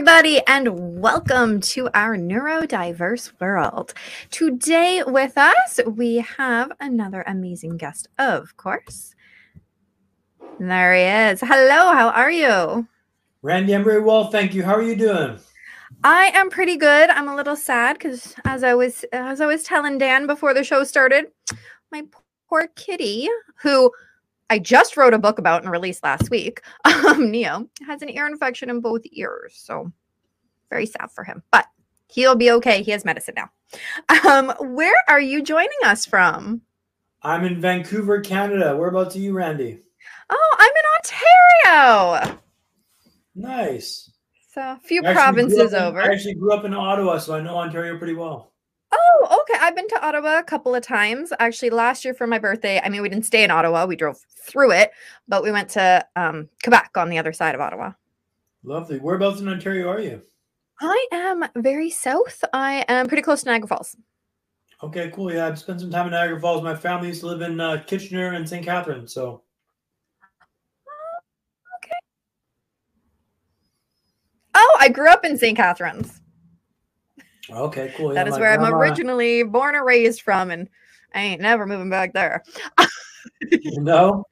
everybody, and welcome to our neurodiverse world. Today, with us, we have another amazing guest, of course. There he is. Hello, how are you? Randy, I'm very well, thank you. How are you doing? I am pretty good. I'm a little sad because, as I was, as I was telling Dan before the show started, my poor kitty, who I just wrote a book about and released last week, um, Neo, has an ear infection in both ears. So very sad for him, but he'll be okay. He has medicine now. Um, where are you joining us from? I'm in Vancouver, Canada. Whereabouts are you, Randy? Oh, I'm in Ontario. Nice. So a few provinces in, over. I actually grew up in Ottawa, so I know Ontario pretty well. Oh, okay. I've been to Ottawa a couple of times. Actually, last year for my birthday. I mean, we didn't stay in Ottawa. We drove through it, but we went to um, Quebec on the other side of Ottawa. Lovely. Whereabouts in Ontario are you? I am very south. I am pretty close to Niagara Falls. Okay, cool. Yeah, I've spent some time in Niagara Falls. My family used to live in uh, Kitchener and St. Catherine, so. Okay. Oh, I grew up in St. Catharines. Okay, cool. Yeah, that is where grandma... I'm originally born and raised from, and I ain't never moving back there. no.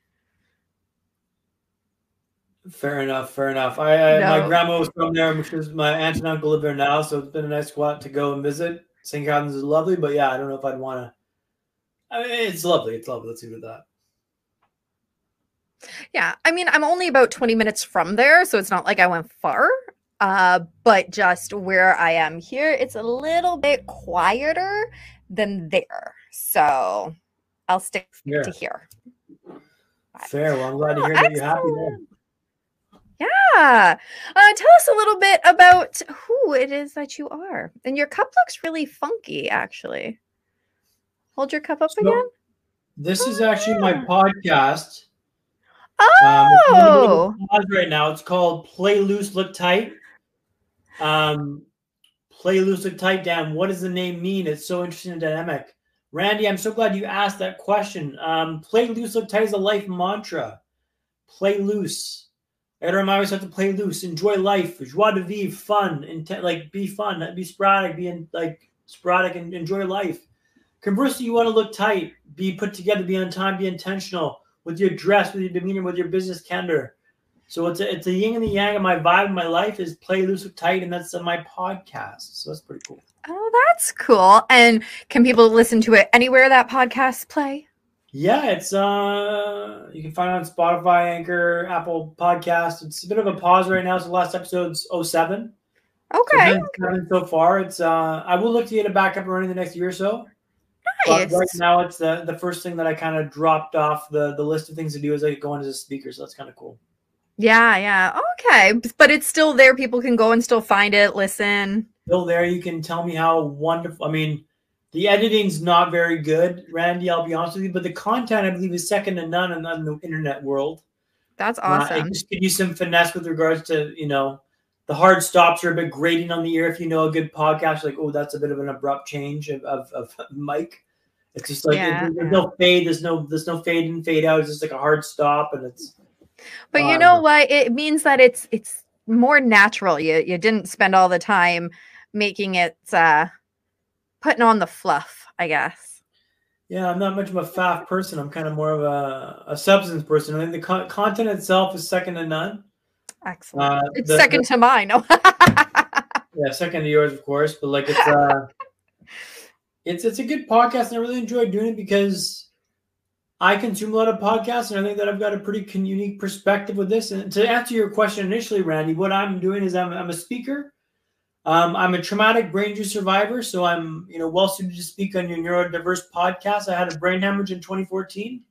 Fair enough. Fair enough. I, I no. my grandma was from there, my aunt and uncle live there now, so it's been a nice spot to go and visit. St. Catharines is lovely, but yeah, I don't know if I'd want to. I mean, it's lovely. It's lovely. Let's leave it that. Yeah, I mean, I'm only about 20 minutes from there, so it's not like I went far. Uh, but just where I am here, it's a little bit quieter than there. So I'll stick Fair. to here. Fair. Well, I'm glad to hear oh, that you're happy there. Yeah. Uh, tell us a little bit about who it is that you are. And your cup looks really funky, actually. Hold your cup up so, again. This is actually my podcast. Oh. Um, right now. It's called Play Loose, Look Tight. Um, play loose look tight down. What does the name mean? It's so interesting and dynamic. Randy, I'm so glad you asked that question. Um, play loose look tight is a life mantra. Play loose. I gotta remind myself to play loose, enjoy life, joie de vivre, fun, intent, like be fun, be sporadic, be in, like sporadic and enjoy life. Conversely, you want to look tight, be put together, be on time, be intentional with your dress, with your demeanor, with your business candor. So it's a, it's a yin and the yang of my vibe in my life is play loose with tight, and that's my podcast. So that's pretty cool. Oh, that's cool. And can people listen to it anywhere that podcasts play? Yeah, it's uh you can find it on Spotify, Anchor, Apple Podcast. It's a bit of a pause right now. So the last episode's 07. Okay. So, seven so far. It's uh I will look to get it back up and running the next year or so. Nice. But right now it's the the first thing that I kind of dropped off the the list of things to do is I go into the speaker. So that's kind of cool. Yeah, yeah. Okay. But it's still there. People can go and still find it, listen. Still there. You can tell me how wonderful. I mean, the editing's not very good, Randy, I'll be honest with you, but the content I believe is second to none in, the internet world. That's awesome. Uh, I just give you some finesse with regards to, you know, the hard stops are a bit grating on the ear. If you know a good podcast, like, oh, that's a bit of an abrupt change of, of, of mic. It's just like yeah. there's no fade, there's no there's no fade in, fade out. It's just like a hard stop, and it's but you know what? It means that it's it's more natural. You you didn't spend all the time making it uh putting on the fluff, I guess. Yeah, I'm not much of a faff person. I'm kind of more of a, a substance person. I think the con- content itself is second to none. Excellent. Uh, it's the, second the, to mine. yeah, second to yours, of course. But like it's uh, it's it's a good podcast, and I really enjoy doing it because I consume a lot of podcasts, and I think that I've got a pretty unique perspective with this. And to answer your question initially, Randy, what I'm doing is I'm, I'm a speaker. Um, I'm a traumatic brain injury survivor, so I'm you know well suited to speak on your neurodiverse podcast. I had a brain hemorrhage in 2014,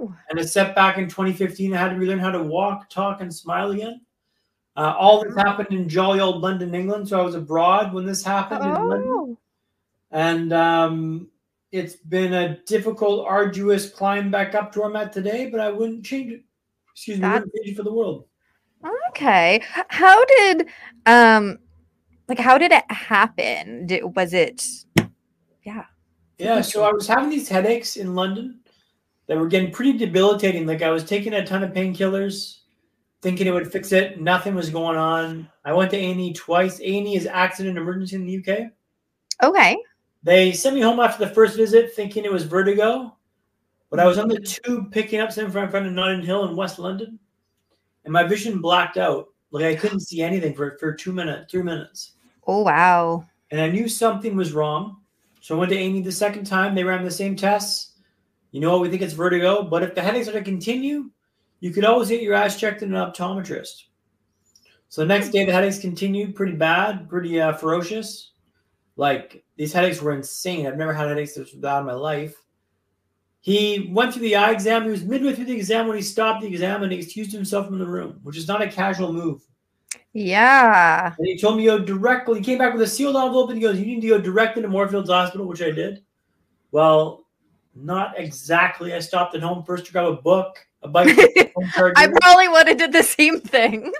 Ooh. and a setback in 2015. I had to relearn how to walk, talk, and smile again. Uh, all this happened in jolly old London, England. So I was abroad when this happened oh. in London, oh. and um, it's been a difficult, arduous climb back up to where I'm at today, but I wouldn't change it. Excuse me, wouldn't change it for the world. Okay. How did um like how did it happen? Did, was it yeah. Yeah, so I was having these headaches in London that were getting pretty debilitating. Like I was taking a ton of painkillers thinking it would fix it. Nothing was going on. I went to A&E twice. A&E is accident emergency in the UK. Okay. They sent me home after the first visit thinking it was vertigo. But I was on the tube picking up something from in front of Notting Hill in West London. And my vision blacked out. Like I couldn't see anything for, for two minutes, three minutes. Oh wow. And I knew something was wrong. So I went to A&E the second time. They ran the same tests. You know what? We think it's vertigo. But if the headaches are to continue, you could always get your eyes checked in an optometrist. So the next day, the headaches continued pretty bad, pretty uh, ferocious. Like these headaches were insane. I've never had headaches this bad in my life. He went through the eye exam. He was midway through the exam when he stopped the exam and he excused himself from the room, which is not a casual move. Yeah. And he told me to go directly. He came back with a sealed envelope and he goes, "You need to go directly to Moorfields Hospital," which I did. Well, not exactly. I stopped at home first to grab a book, a bike. I probably would have did the same thing.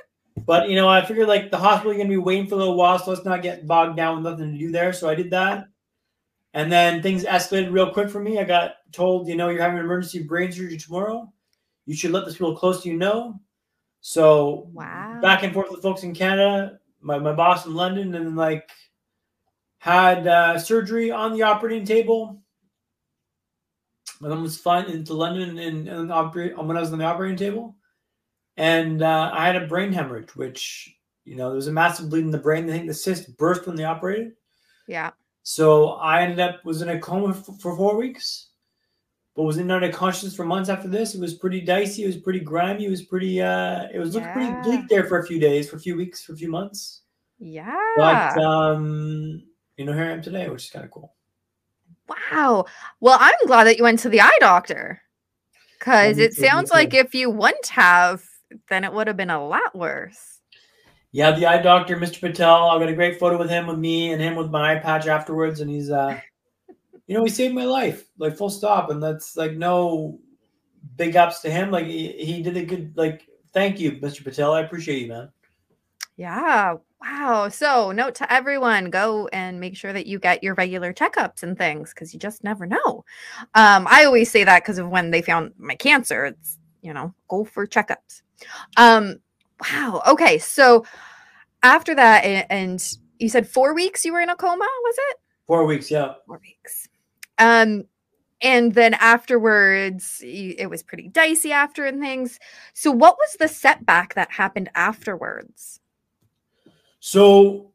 But you know, I figured like the hospital is gonna be waiting for a little while, so let's not get bogged down with nothing to do there. So I did that. And then things escalated real quick for me. I got told, you know, you're having an emergency brain surgery tomorrow. You should let the people close to you know. So wow. back and forth with folks in Canada, my, my boss in London, and like had uh, surgery on the operating table. My mom was fine into London and, and operate, when I was on the operating table. And uh, I had a brain hemorrhage, which, you know, there was a massive bleed in the brain. I think the cyst burst when they operated. Yeah. So I ended up was in a coma for, for four weeks, but was in under consciousness for months after this. It was pretty dicey. It was pretty grimy. It was pretty. uh It was looking pretty bleak there for a few days, for a few weeks, for a few months. Yeah. But um, you know, here I am today, which is kind of cool. wow. Well, I'm glad that you went to the eye doctor. Cause it sounds like if you wouldn't have, then it would have been a lot worse. Yeah, the eye doctor, Mr. Patel. I got a great photo with him, with me, and him with my eye patch afterwards. And he's, uh, you know, he saved my life, like full stop. And that's like no big ups to him. Like he, he did a good, like, thank you, Mr. Patel. I appreciate you, man. Yeah. Wow. So, note to everyone go and make sure that you get your regular checkups and things because you just never know. Um, I always say that because of when they found my cancer. It's, you know, go for checkups. Um, wow. Okay. So, after that, and you said four weeks you were in a coma, was it? Four weeks, yeah. Four weeks. Um, and then afterwards, it was pretty dicey after and things. So, what was the setback that happened afterwards? So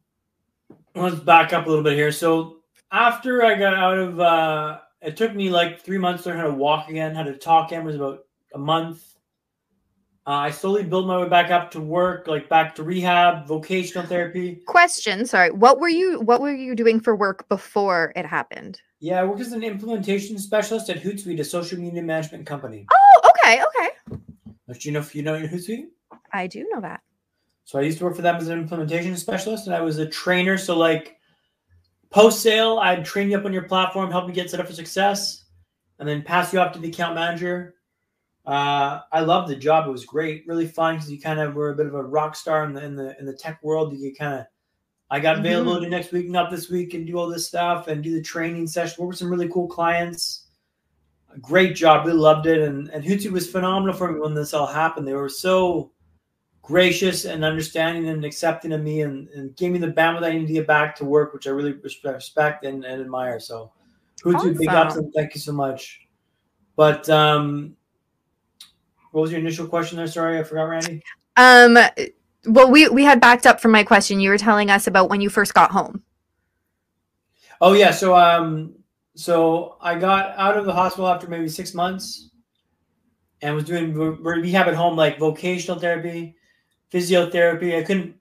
let's back up a little bit here. So after I got out of, uh, it took me like three months to learn how to walk again, how to talk again. It was about a month. Uh, I slowly built my way back up to work, like back to rehab, vocational therapy. question sorry what were you what were you doing for work before it happened Yeah, I worked as an implementation specialist at Hootsuite, a social media management company. oh okay okay Do you know if you know Hootsuite? i do know that So I used to work for them as an implementation specialist, and I was a trainer. So like post sale, I'd train you up on your platform, help you get set up for success, and then pass you off to the account manager. Uh, I loved the job; it was great, really fun because you kind of were a bit of a rock star in the in the in the tech world. You could kind of, I got Mhm. availability next week, not this week, and do all this stuff and do the training session. Work with some really cool clients. A great job, really loved it, and and Hootsuite was phenomenal for me when this all happened. They were so gracious and understanding and accepting of me and, and gave me the bandwidth I need to get back to work, which I really respect, and, and admire. So, Hootsuite, big ups and thank you so much. But um, what was your initial question there? Sorry, I forgot, Randy. um well we we had backed up from my question you were telling us about when you first got home Oh yeah, so um, so I got out of the hospital after maybe six months, and was doing re- rehab at home, like vocational therapy, physiotherapy. I couldn't,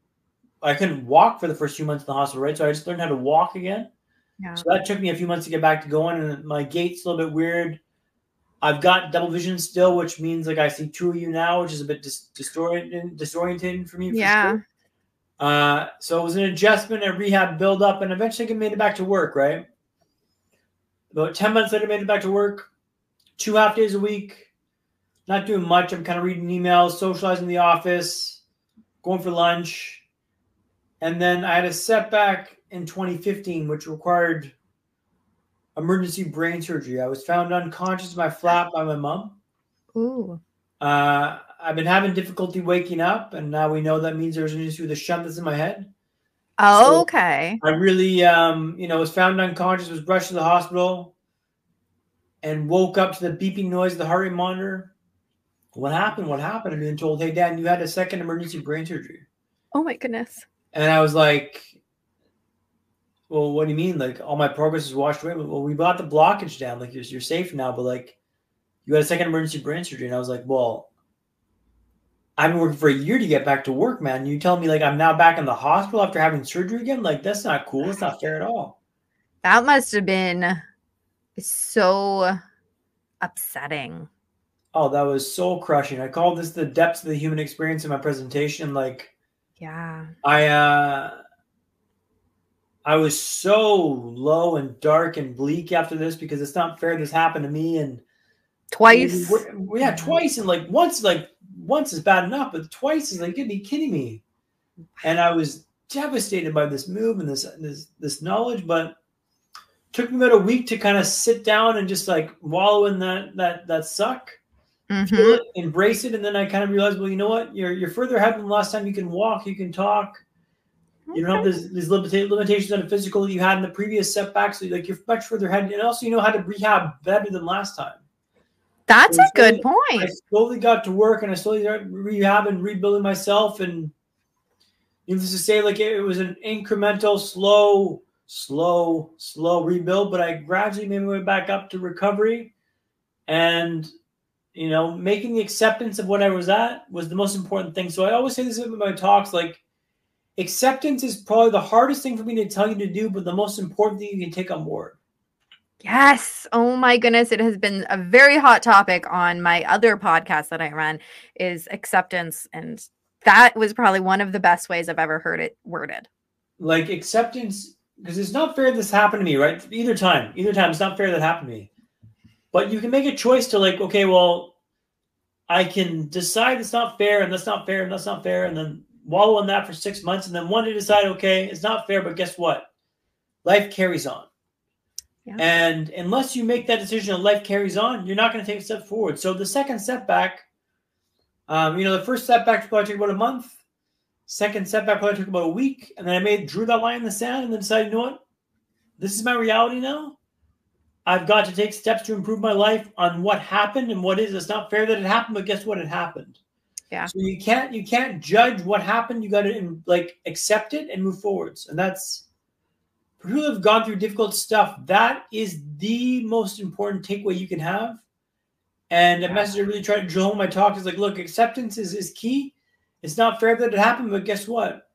I couldn't walk for the first few months in the hospital, right? So I just learned how to walk again. yeah So that took me a few months to get back to going, and my gait's a little bit weird. I've got double vision still, which means like I see two of you now, which is a bit dis- disorienting, disorienting for me. For Yeah. sure. Uh, so it was an adjustment and rehab build up, and eventually I made it back to work. Right. About ten months later, made it back to work, two half days a week. Not doing much. I'm kind of reading emails, socializing in the office, going for lunch, and then I had a setback in 2015, which required emergency brain surgery. I was found unconscious in my flat by my mom. Ooh. Uh, I've been having difficulty waking up, and now we know that means there's an issue with the shunt that's in my head. Oh, So- okay. I really, um, you know, was found unconscious, was rushed to the hospital, and woke up to the beeping noise of the heart rate monitor. What happened? What happened? I'm being told, "Hey, Dan, you had a second emergency brain surgery," Oh my goodness. and I was like, "Well, what do you mean? Like all my progress is washed away?" Well, we brought the blockage down. Like you're you're safe now, but like you had a second emergency brain surgery, and I was like, "Well." I've been working for a year to get back to work, man. You tell me like I'm now back in the hospital after having surgery again? Like that's not cool. That's not fair at all. That must have been so upsetting. Oh, that was soul crushing. I called this the depths of the human experience in my presentation. Like Yeah. I uh I was so low and dark and bleak after this because it's not fair this happened to me and Twice. Yeah, twice and like once like once is bad enough, but twice is like you be kidding me. And I was devastated by this move and this this this knowledge, but took me about a week to kind of sit down and just like wallow in that that that suck. Mhm. feel it, embrace it, and then I kind of realized, well, you know what? You're you're further ahead than the last time you can walk, you can talk. You don't have these, these limitations on the physical that you had in the previous setbacks. So like you're much further ahead, and also you know how to rehab better than last time. That's a It's good point. I slowly got to work, and I slowly started rehabbing, rebuilding myself, and needless to say, like it, it was an incremental, slow, slow, slow rebuild. But I gradually made my way back up to recovery, and you know, making the acceptance of what I was at was the most important thing. So I always say this in my talks, like acceptance is probably the hardest thing for me to tell you to do, but the most important thing you can take on board. Yes. Oh my goodness. It has been a very hot topic on my other podcast that I run is acceptance. And that was probably one of the best ways I've ever heard it worded. like acceptance because it's not fair this happened to me right either time either time it's not fair that happened to me but you can make a choice to like okay well i can decide it's not fair and that's not fair and that's not fair and then wallow in that for six months and then one day decide okay it's not fair but guess what life carries on Yeah. and unless you make that decision and life carries on you're not going to take a step forward so the second setback um, you know the first setback probably took about a month Second setback probably took about a week, and then I made drew that line in the sand, and then decided, you know what, this is my reality now. I've got to take steps to improve my life on what happened and what is. It's not fair that it happened, but guess what? It happened. Yeah. So you can't you can't judge what happened. You got to like accept it and move forwards, and that's for people who have gone through difficult stuff. That is the most important takeaway you can have. And the Yeah. message I really try to drill home my talk is like, look, acceptance is, is key it's not fair that it happened, but guess what?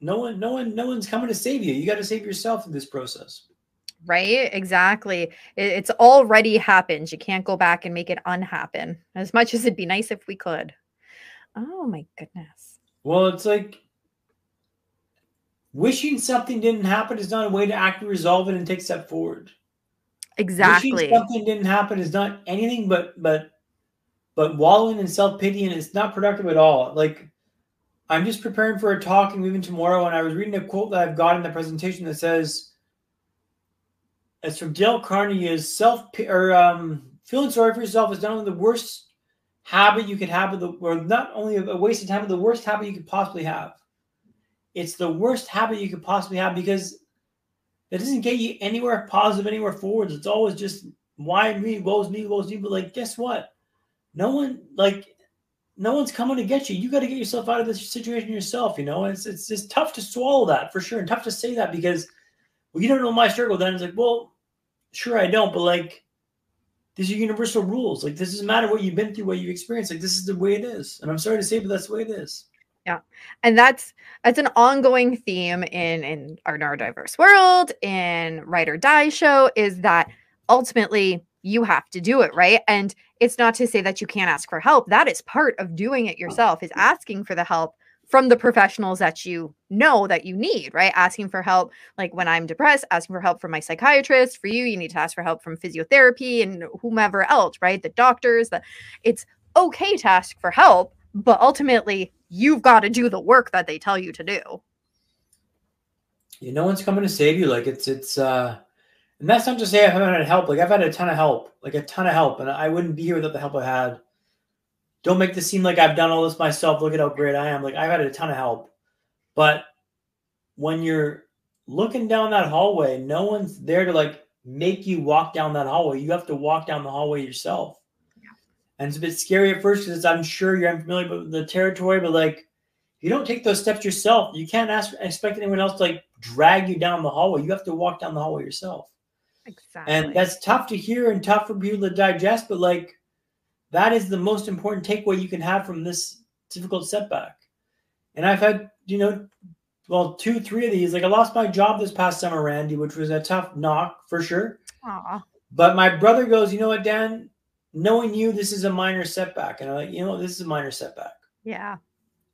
No one, no one, no one's coming to save you. You got to save yourself in this process. Right? Exactly. It- it's already happened. You can't go back and make it unhappen as much as it'd be nice if we could. Oh my goodness. Well, it's like wishing something didn't happen is not a way to actually resolve it and take a step forward. Exactly. Wishing something didn't happen is not anything but but but wallowing in self pity, and it's not productive at all. Like I'm just preparing for a talk and leaving tomorrow, and I was reading a quote that I've got in the presentation that says, "It's from Dale Carnegie: is self or um, feeling sorry for yourself is not only the worst habit you could have, the, or not only a waste of time, but the worst habit you could possibly have. It's the worst habit you could possibly have because it doesn't get you anywhere positive, anywhere forwards. It's always just why me, woe's me, woe's me. But like, guess what? No one like no one's coming to get you. You got to get yourself out of this situation yourself. You know, it's it's just tough to swallow that for sure, and tough to say that because well, you don't know my struggle. Then it's like, well, sure I don't, but like these are universal rules. Like this doesn't matter what you've been through, what you've experienced. Like this is the way it is. And I'm sorry to say, but that's the way it is. Yeah. And that's that's an ongoing theme in in our neurodiverse world in Write or Die show is that ultimately you have to do it right and it's not to say that you can't ask for help that is part of doing it yourself is asking for the help from the professionals that you know that you need right asking for help like when i'm depressed asking for help from my psychiatrist for you you need to ask for help from physiotherapy and whomever else right the doctors the it's okay to ask for help but ultimately you've got to do the work that they tell you to do You no one's coming to save you. Like it's it's uh and that's not to say I haven't had help. Like I've had a ton of help, like a ton of help, and I wouldn't be here without the help I had. Don't make this seem like I've done all this myself. Look at how great I am. Like I've had a ton of help. But when you're looking down that hallway, no one's there to like make you walk down that hallway. You have to walk down the hallway yourself. Yeah. And it's a bit scary at first because I'm sure you're unfamiliar with the territory, but like if you don't take those steps yourself, you can't ask expect anyone else to like drag you down the hallway. You have to walk down the hallway yourself. Exactly. And that's tough to hear and tough for people to digest, but like that is the most important takeaway you can have from this difficult setback. And I've had, you know, well, two, three of these. Like I lost my job this past summer, Randy, which was a tough knock for sure. Aww. But my brother goes, you know what, Dan? Knowing you, this is a minor setback. And I'm like, you know, this is a minor setback. Yeah.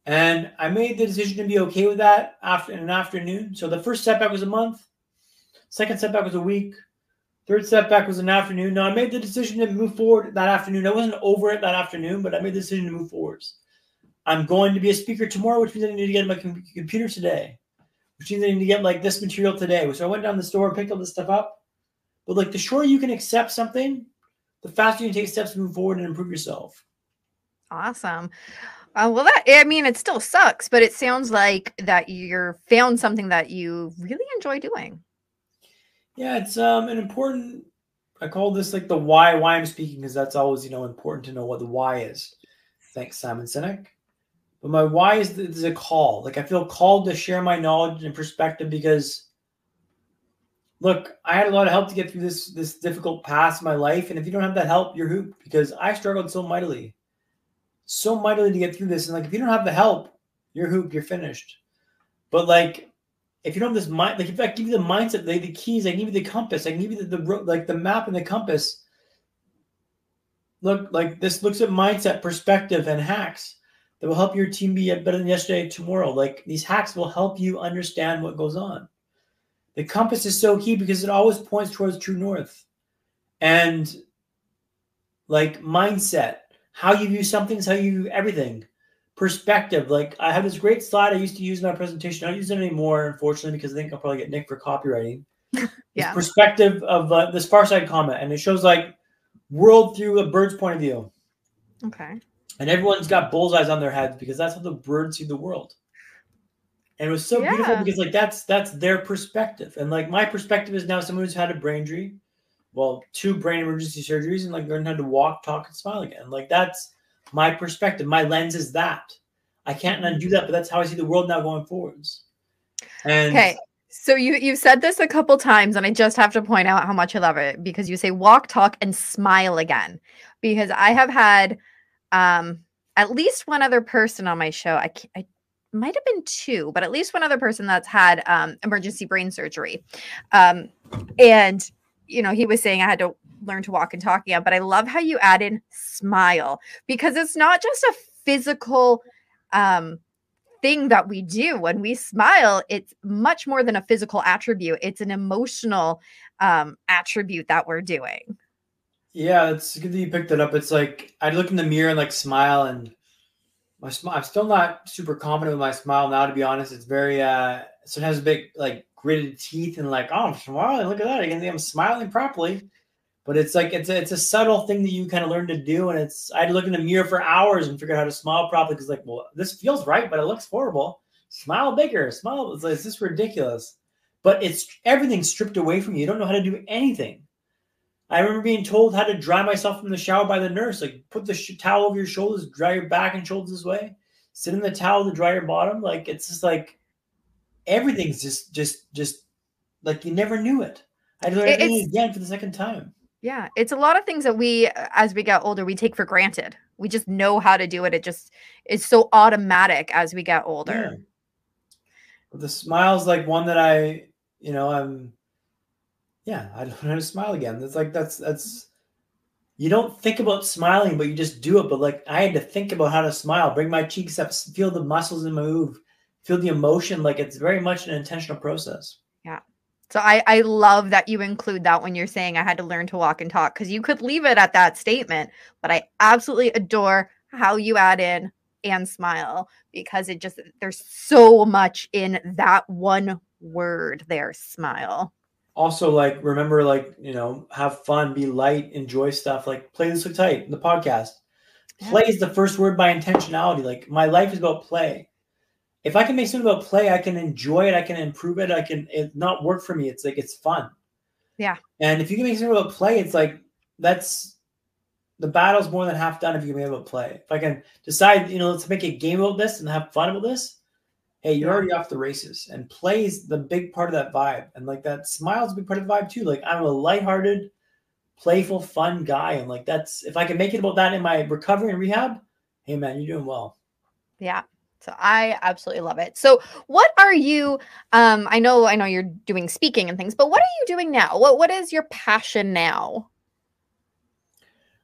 And I made the decision to be okay with that after in an afternoon. So the first setback was a month, second setback was a week, Third setback was an afternoon. No, I made the decision to move forward that afternoon. I wasn't over it that afternoon, but I made the decision to move forwards. I'm going to be a speaker tomorrow, which means I need to get my com- computer today, which means I need to get like this material today. So I went down the store and picked all this stuff up. But like the shorter you can accept something, the faster you take steps to move forward and improve yourself. Awesome. Uh, well, that I mean, it still sucks, but it sounds like that you're found something that you really enjoy doing. Yeah, it's um an important. I call this like the why. Why I'm speaking because that's always you know important to know what the why is. Thanks, Simon Sinek. But my why is is a call. Like I feel called to share my knowledge and perspective because, look, I had a lot of help to get through this this difficult past in my life, and if you don't have that help, you're hooped because I struggled so mightily, so mightily to get through this. And like if you don't have the help, you're hooped. You're finished. But like if you don't have this mind, like if I give you the mindset, like the keys, I give you the compass, I give you the, the like the map and the compass. Look, like this looks at mindset, perspective, and hacks that will help your team be better than yesterday, tomorrow. Like these hacks will help you understand what goes on. The compass is so key because it always points towards true north. And like mindset, how you view something is how you view everything perspective. Like I have this great slide I used to use in my presentation. I don't use it anymore, unfortunately, because I think I'll probably get nicked for copywriting. yeah. perspective of uh, this far side comment, and it shows like world through a bird's point of view. Okay. And everyone's got bullseyes on their heads because that's how the birds see the world. And it was so yeah. beautiful because like that's that's their perspective. And like my perspective is now someone who's had a brain injury, well, two brain emergency surgeries, and like learned how to walk, talk, and smile again. Like that's my perspective, my lens is that. I can't undo that, but that's how I see the world now going forwards. And okay. So you you've said this a couple times, and I just have to point out how much I love it because you say walk, talk, and smile again. Because I have had um at least one other person on my show. I, I might have been two, but at least one other person that's had um, emergency brain surgery. Um, and you know, he was saying I had to learn to walk and talk again. But I love how you add in smile because it's not just a physical um, thing that we do when we smile. It's much more than a physical attribute. It's an emotional um, attribute that we're doing. Yeah, it's good that you picked it up. It's like I look in the mirror and like smile and my smile. I'm still not super confident with my smile now. To be honest, it's very uh sometimes a bit like gritted teeth and like oh I'm smiling. Look at that. I can see I'm smiling properly but it's like it's a, it's a subtle thing that you kind of learn to do and it's i had to look in the mirror for hours and figure out how to smile properly because like well this feels right but it looks horrible. Smile bigger smile it's, like, it's just ridiculous. But it's everything stripped away from you. You don't know how to do anything. I remember being told how to dry myself from the shower by the nurse like put the sh- towel over your shoulders dry your back and shoulders this way sit in the towel to dry your bottom like it's just like everything's just just just like you never knew it. I had to learn it again for the second time yeah, it's a lot of things that we, uh, as we get older, we take for granted. We just know how to do it. It just is so automatic as we get older. Yeah. The smile's like one that I, you know, I'm, yeah, I don't know how to smile again. It's like that's that's you don't think about smiling, but you just do it. But like I had to think about how to smile, bring my cheeks up, feel the muscles in my move, feel the emotion. Like it's very much an intentional process. So I, I love that you include that when you're saying I had to learn to walk and talk because you could leave it at that statement, but I absolutely adore how you add in and smile because it just there's so much in that one word there, smile. Also, like remember, like you know, have fun, be light, enjoy stuff. Like play this so tight, the podcast. Yeah. Play is the first word by intentionality. Like my life is about play. If I can make something about play, I can enjoy it. I can improve it. I can it not work for me. It's like it's fun. Yeah. And if you can make something about play, it's like that's the battle's more than half done if you can able to play. If I can decide, you know, let's make a game about this and have fun about this, hey, you're already off the races. And plays the big part of that vibe. And like that smile's a big part of the vibe too. Like I'm a lighthearted, playful, fun guy. And like that's if I can make it about that in my recovery and rehab, hey man, you're doing well. Yeah. So I absolutely love it. So what are you um I know I know you're doing speaking and things, but what are you doing now? What what is your passion now?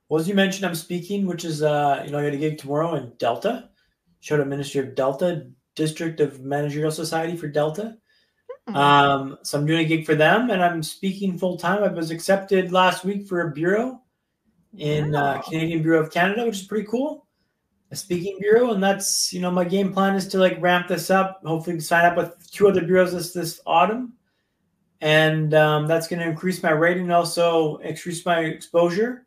Well, as you mentioned, I'm speaking, which is uh, you know, I got a gig tomorrow in Delta. Shout out Ministry of Delta, District of Managerial Society for Delta. Mm-hmm. Um, so I'm doing a gig for them, and I'm speaking full time. I was accepted last week for a bureau in uh, wow. uh, Canadian Bureau of Canada, which is pretty cool. A speaking bureau, and that's you know my game plan is to like ramp this up. Hopefully, sign up with two other bureaus this this autumn, and um, that's going to increase my rating and also increase my exposure.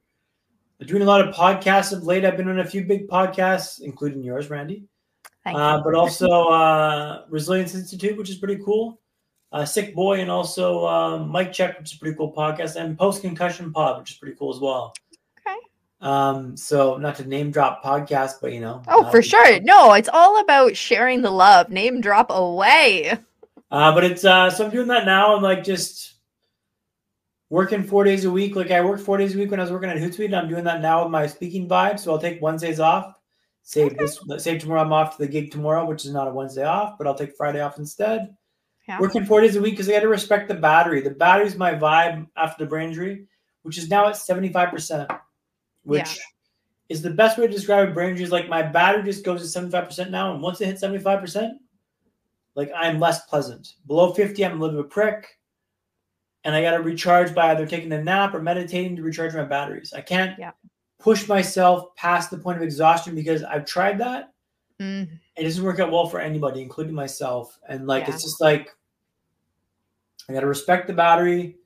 I'm doing a lot of podcasts of late. I've been on a few big podcasts, including yours, Randy. Uh, but also uh, Resilience Institute, which is pretty cool. Uh, Sick Boy, and also um, Mike Check, which is a pretty cool podcast, and Post Concussion Pod, which is pretty cool as well. Um, so not to name drop podcast, but you know. Oh, for sure. No, it's all about sharing the love. Name drop away. Uh, but it's uh, so I'm doing that now. I'm like just working four days a week. Like I worked four days a week when I was working at Hootsuite. And I'm doing that now with my speaking vibe. So I'll take Wednesdays off Save okay. this. Save tomorrow. I'm off to the gig tomorrow, which is not a Wednesday off, but I'll take Friday off instead. Yeah. Working four days a week because I got to respect the battery. The battery's my vibe after the brain injury, which is now at 75%, which yeah. is the best way to describe a brain injury. Is like my battery just goes to 75% now. And once it hits 75%, like I'm less pleasant. Below 50, I'm a little bit of a prick. And I got to recharge by either taking a nap or meditating to recharge my batteries. I can't yeah push myself past the point of exhaustion because I've tried that. Mm. It doesn't work out well for anybody, including myself. And like, yeah. it's just like, I got to respect the battery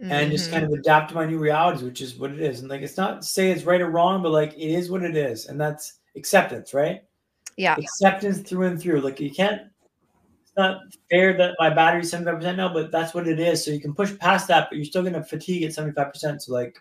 mm-hmm. and just kind of mm-hmm. adapt to my new realities, which is what it is. And like, it's not say it's right or wrong, but like, it is what it is. And that's acceptance, right? Yeah. Acceptance through and through. Like, you can't, it's not fair that my battery's 75% now, but that's what it is. So you can push past that, but you're still going to fatigue at 75%. So like,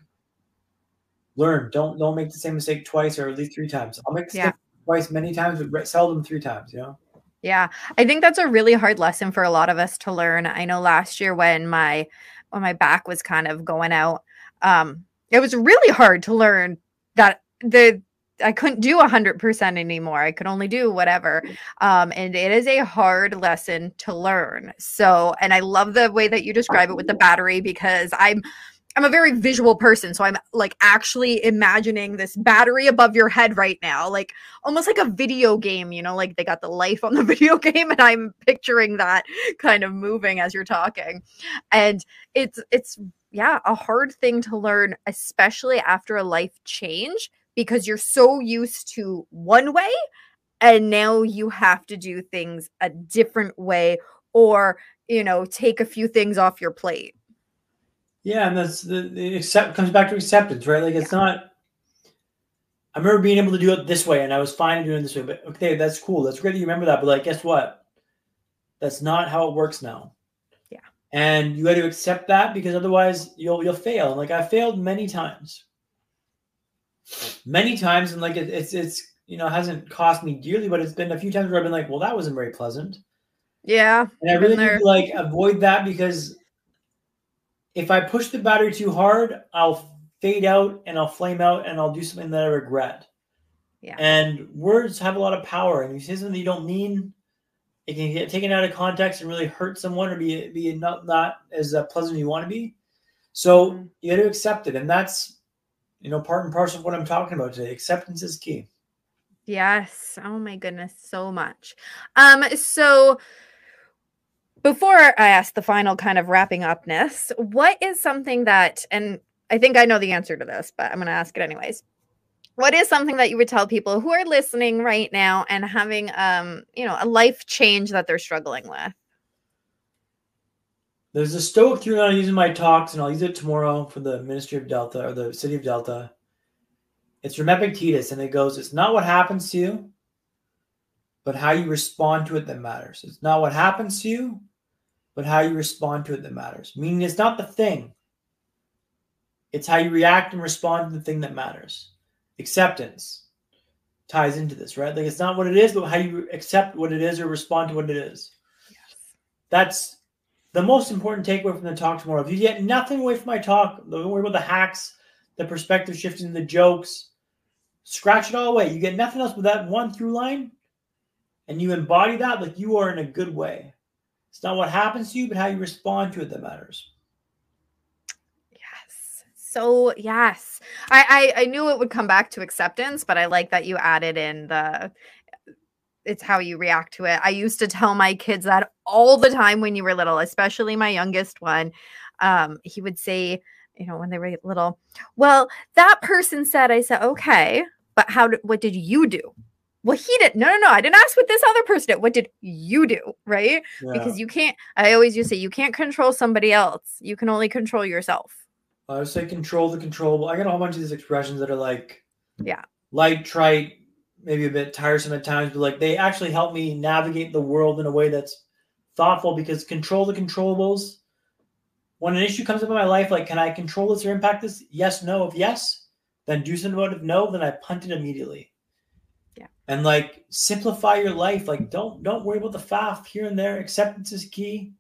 learn. Don't don't make the same mistake twice or at least three times. I'll make the yeah. twice many times, but seldom three times. You know. Yeah, I think that's a really hard lesson for a lot of us to learn. I know last year when my when my back was kind of going out, um, it was really hard to learn that the I couldn't do a hundred percent anymore. I could only do whatever. Um, and it is a hard lesson to learn. So, and I love the way that you describe it with the battery because I'm I'm a very visual person. So I'm like actually imagining this battery above your head right now, like almost like a video game, you know, like they got the life on the video game and I'm picturing that kind of moving as you're talking. And it's it's yeah, a hard thing to learn especially after a life change because you're so used to one way and now you have to do things a different way or, you know, take a few things off your plate. Yeah, and that's the, the accept comes back to acceptance, right? Like it's yeah. not. I remember being able to do it this way, and I was fine doing it this way. But okay, that's cool. That's great that you remember that. But like, guess what? That's not how it works now. Yeah. And you got to accept that because otherwise you'll you'll fail. And like I failed many times, many times, and like it, it's it's you know hasn't cost me dearly, but it's been a few times where I've been like, well, that wasn't very pleasant. Yeah. And I really need to like avoid that because if I push the battery too hard, I'll fade out and I'll flame out and I'll do something that I regret. Yeah. And words have a lot of power. And you say something you don't mean, it can get taken out of context and really hurt someone or be be not not as uh, pleasant as you want to be. So mm-hmm. you got to accept it, and that's you know part and parcel of what I'm talking about today. Acceptance is key. Yes. Oh my goodness, so much. Um. So before I ask the final kind of wrapping upness, what is something that, and I think I know the answer to this, but I'm going to ask it anyways. What is something that you would tell people who are listening right now and having, um, you know, a life change that they're struggling with? There's a Stoic theory I'm using my talks, and I'll use it tomorrow for the Ministry of Delta or the City of Delta. It's from Epictetus, and it goes, It's not what happens to you, but how you respond to it that matters. It's not what happens to you, but how you respond to it that matters. Meaning it's not the thing, it's how you react and respond to the thing that matters. Acceptance ties into this, right? Like it's not what it is, but how you accept what it is or respond to what it is. Yes. That's the most important takeaway from the talk tomorrow. If you get nothing away from my talk, don't worry about the hacks, the perspective shifting, the jokes. Scratch it all away. You get nothing else but that one through line, and you embody that like you are in a good way. It's not what happens to you, but how you respond to it that matters. Yes. So yes, I, I I knew it would come back to acceptance, but I like that you added in the it's how you react to it. I used to tell my kids that all the time when you were little, especially my youngest one. Um, he would say, you know, when they were little, well, that person said, I said, okay, but how what did you do? Well, he did. No, no, no. I didn't ask what this other person did. What did you do? Right? Yeah. Because you can't, I always used to say, you can't control somebody else. You can only control yourself. I would say control the controllable. I got a whole bunch of these expressions that are like, yeah, light, trite, maybe a bit tiresome at times, but like they actually help me navigate the world in a way that's thoughtful because control the controllables. When an issue comes up in my life, like, can I control this or impact this? Yes, no. If yes, then do something about it. If no, then I punt it immediately. And like simplify your life. Like don't don't worry about the faff here and there. Acceptance is key.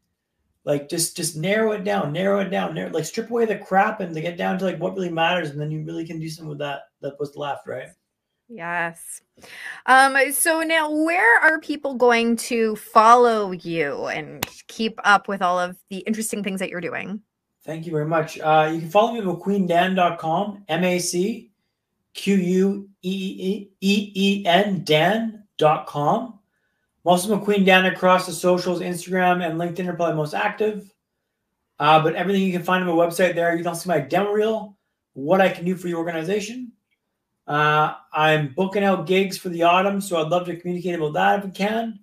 Like just just narrow it down, narrow it down, narrow, like strip away the crap and to get down to like what really matters, and then you really can do something with that that was left, right? Yes. Um, so now where are people going to follow you and keep up with all of the interesting things that you're doing? Thank you very much. Uh, you can follow me at macqueendan.com, M-A-C Q-U-E-E-E-N Dan.com. I'm also McQueen Dan across the socials, Instagram and LinkedIn are probably most active. Uh, but everything you can find on my website there. You can see my demo reel, what I can do for your organization. Uh, I'm booking out gigs for the autumn, so I'd love to communicate about that if we can.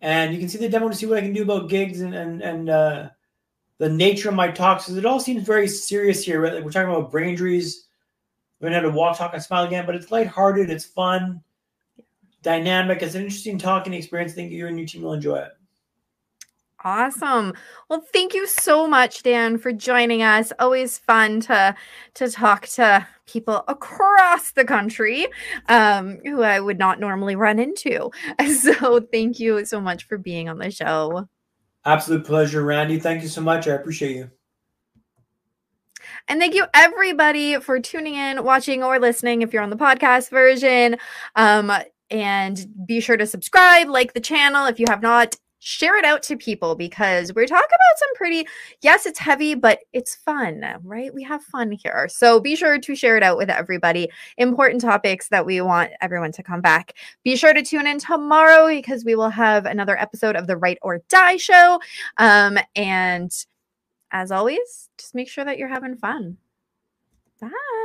And you can see the demo to see what I can do about gigs and and, and uh, the nature of my talks. Because it all seems very serious here. Right? Like we're talking about brain injuries, learn how to have a walk, talk, and smile again. But it's lighthearted, it's fun, dynamic. It's an interesting talking experience. I think you and your team will enjoy it. Awesome. Well, thank you so much, Dan, for joining us. Always fun to to talk to people across the country um, who I would not normally run into. So thank you so much for being on the show. Absolute pleasure, Randy. Thank you so much. I appreciate you. And thank you everybody for tuning in, watching, or listening if you're on the podcast version. Um, and be sure to subscribe, like the channel if you have not share it out to people because we're talking about some pretty, yes, it's heavy, but it's fun, right? We have fun here. So be sure to share it out with everybody. Important topics that we want everyone to come back. Be sure to tune in tomorrow because we will have another episode of the Write or Die show. Um, and as always, just make sure that you're having fun. Bye.